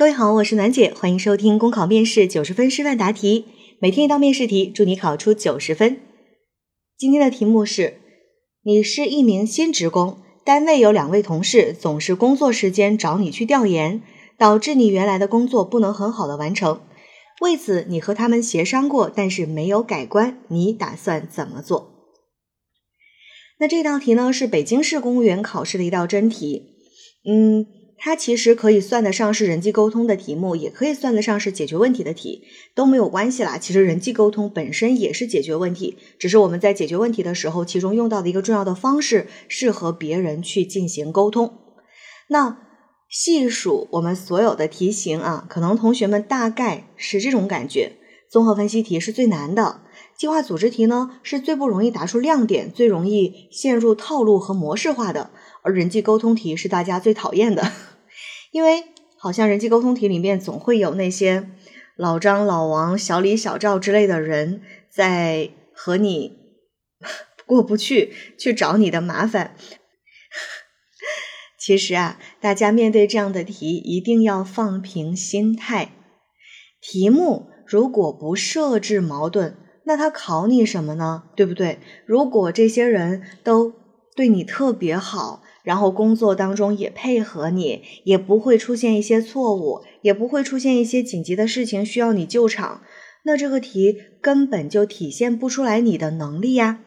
各位好，我是暖姐，欢迎收听公考面试九十分示范答题，每天一道面试题，祝你考出九十分。今天的题目是：你是一名新职工，单位有两位同事总是工作时间找你去调研，导致你原来的工作不能很好的完成。为此，你和他们协商过，但是没有改观，你打算怎么做？那这道题呢，是北京市公务员考试的一道真题，嗯。它其实可以算得上是人际沟通的题目，也可以算得上是解决问题的题，都没有关系啦。其实人际沟通本身也是解决问题，只是我们在解决问题的时候，其中用到的一个重要的方式是和别人去进行沟通。那细数我们所有的题型啊，可能同学们大概是这种感觉：综合分析题是最难的，计划组织题呢是最不容易答出亮点、最容易陷入套路和模式化的，而人际沟通题是大家最讨厌的。因为好像人际沟通题里面总会有那些老张、老王、小李、小赵之类的人在和你过不去，去找你的麻烦。其实啊，大家面对这样的题一定要放平心态。题目如果不设置矛盾，那他考你什么呢？对不对？如果这些人都对你特别好。然后工作当中也配合你，也不会出现一些错误，也不会出现一些紧急的事情需要你救场，那这个题根本就体现不出来你的能力呀。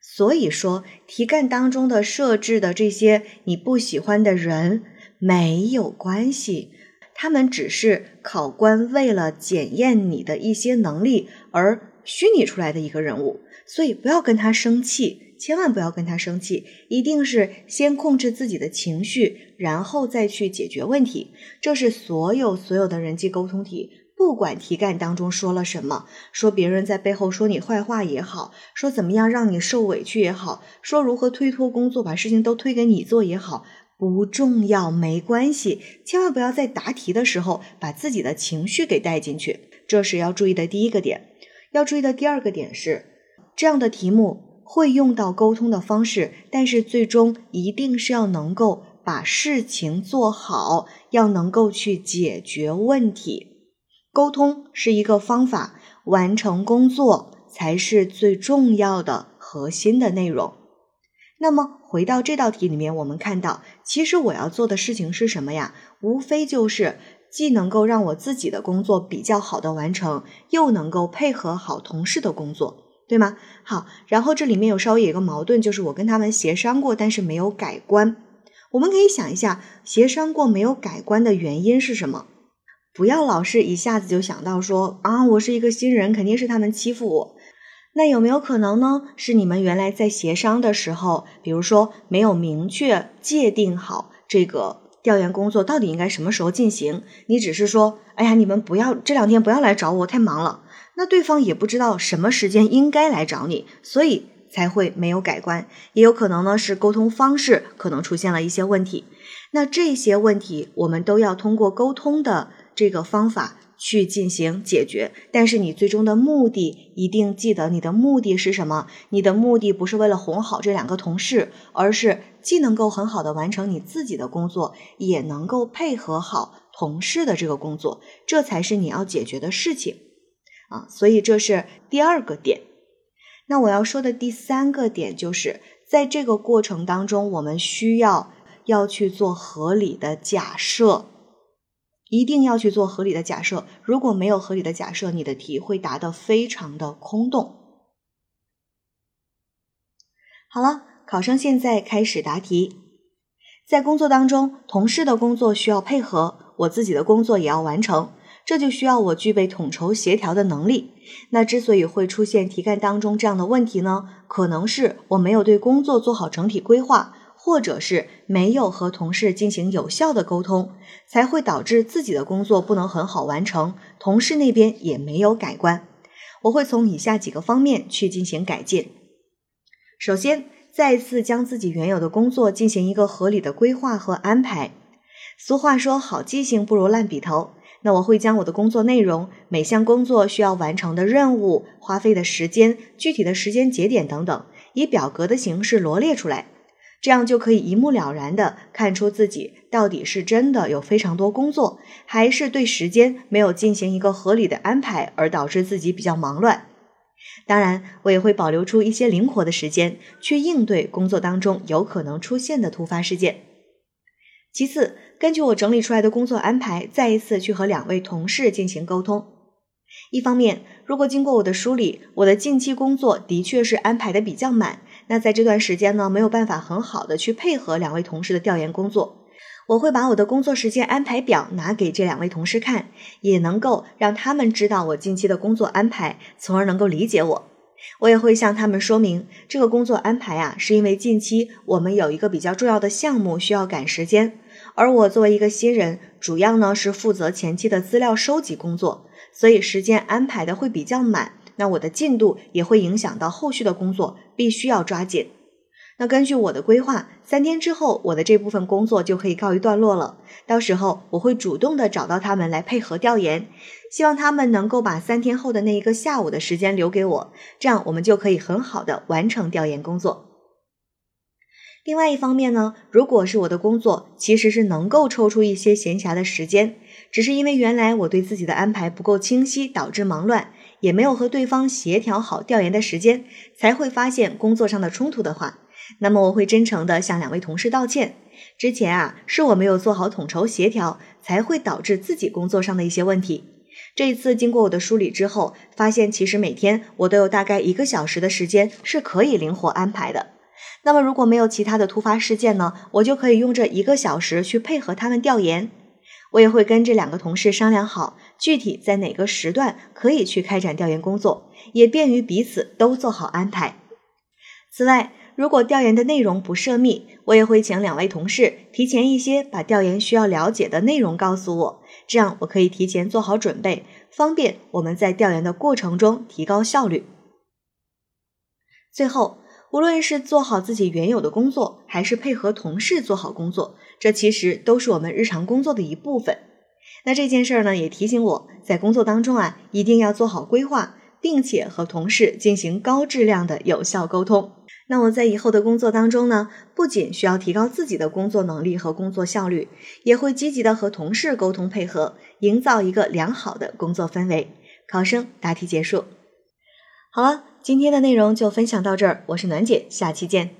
所以说，题干当中的设置的这些你不喜欢的人没有关系，他们只是考官为了检验你的一些能力而虚拟出来的一个人物，所以不要跟他生气。千万不要跟他生气，一定是先控制自己的情绪，然后再去解决问题。这是所有所有的人际沟通题，不管题干当中说了什么，说别人在背后说你坏话也好，说怎么样让你受委屈也好，说如何推脱工作，把事情都推给你做也好，不重要，没关系。千万不要在答题的时候把自己的情绪给带进去，这是要注意的第一个点。要注意的第二个点是，这样的题目。会用到沟通的方式，但是最终一定是要能够把事情做好，要能够去解决问题。沟通是一个方法，完成工作才是最重要的核心的内容。那么回到这道题里面，我们看到，其实我要做的事情是什么呀？无非就是既能够让我自己的工作比较好的完成，又能够配合好同事的工作。对吗？好，然后这里面有稍微有一个矛盾，就是我跟他们协商过，但是没有改观。我们可以想一下，协商过没有改观的原因是什么？不要老是一下子就想到说啊，我是一个新人，肯定是他们欺负我。那有没有可能呢？是你们原来在协商的时候，比如说没有明确界定好这个调研工作到底应该什么时候进行？你只是说，哎呀，你们不要这两天不要来找我，太忙了。那对方也不知道什么时间应该来找你，所以才会没有改观。也有可能呢是沟通方式可能出现了一些问题。那这些问题我们都要通过沟通的这个方法去进行解决。但是你最终的目的一定记得，你的目的是什么？你的目的不是为了哄好这两个同事，而是既能够很好的完成你自己的工作，也能够配合好同事的这个工作，这才是你要解决的事情。啊，所以这是第二个点。那我要说的第三个点就是，在这个过程当中，我们需要要去做合理的假设，一定要去做合理的假设。如果没有合理的假设，你的题会答得非常的空洞。好了，考生现在开始答题。在工作当中，同事的工作需要配合，我自己的工作也要完成。这就需要我具备统筹协调的能力。那之所以会出现题干当中这样的问题呢？可能是我没有对工作做好整体规划，或者是没有和同事进行有效的沟通，才会导致自己的工作不能很好完成，同事那边也没有改观。我会从以下几个方面去进行改进。首先，再次将自己原有的工作进行一个合理的规划和安排。俗话说，好记性不如烂笔头。那我会将我的工作内容、每项工作需要完成的任务、花费的时间、具体的时间节点等等，以表格的形式罗列出来。这样就可以一目了然的看出自己到底是真的有非常多工作，还是对时间没有进行一个合理的安排，而导致自己比较忙乱。当然，我也会保留出一些灵活的时间，去应对工作当中有可能出现的突发事件。其次，根据我整理出来的工作安排，再一次去和两位同事进行沟通。一方面，如果经过我的梳理，我的近期工作的确是安排的比较满。那在这段时间呢，没有办法很好的去配合两位同事的调研工作，我会把我的工作时间安排表拿给这两位同事看，也能够让他们知道我近期的工作安排，从而能够理解我。我也会向他们说明，这个工作安排啊，是因为近期我们有一个比较重要的项目需要赶时间，而我作为一个新人，主要呢是负责前期的资料收集工作，所以时间安排的会比较满。那我的进度也会影响到后续的工作，必须要抓紧。那根据我的规划，三天之后我的这部分工作就可以告一段落了。到时候我会主动的找到他们来配合调研，希望他们能够把三天后的那一个下午的时间留给我，这样我们就可以很好的完成调研工作。另外一方面呢，如果是我的工作其实是能够抽出一些闲暇的时间，只是因为原来我对自己的安排不够清晰，导致忙乱。也没有和对方协调好调研的时间，才会发现工作上的冲突的话，那么我会真诚的向两位同事道歉。之前啊，是我没有做好统筹协调，才会导致自己工作上的一些问题。这一次经过我的梳理之后，发现其实每天我都有大概一个小时的时间是可以灵活安排的。那么如果没有其他的突发事件呢，我就可以用这一个小时去配合他们调研。我也会跟这两个同事商量好，具体在哪个时段可以去开展调研工作，也便于彼此都做好安排。此外，如果调研的内容不涉密，我也会请两位同事提前一些把调研需要了解的内容告诉我，这样我可以提前做好准备，方便我们在调研的过程中提高效率。最后。无论是做好自己原有的工作，还是配合同事做好工作，这其实都是我们日常工作的一部分。那这件事儿呢，也提醒我在工作当中啊，一定要做好规划，并且和同事进行高质量的有效沟通。那我在以后的工作当中呢，不仅需要提高自己的工作能力和工作效率，也会积极的和同事沟通配合，营造一个良好的工作氛围。考生答题结束。好了。今天的内容就分享到这儿，我是暖姐，下期见。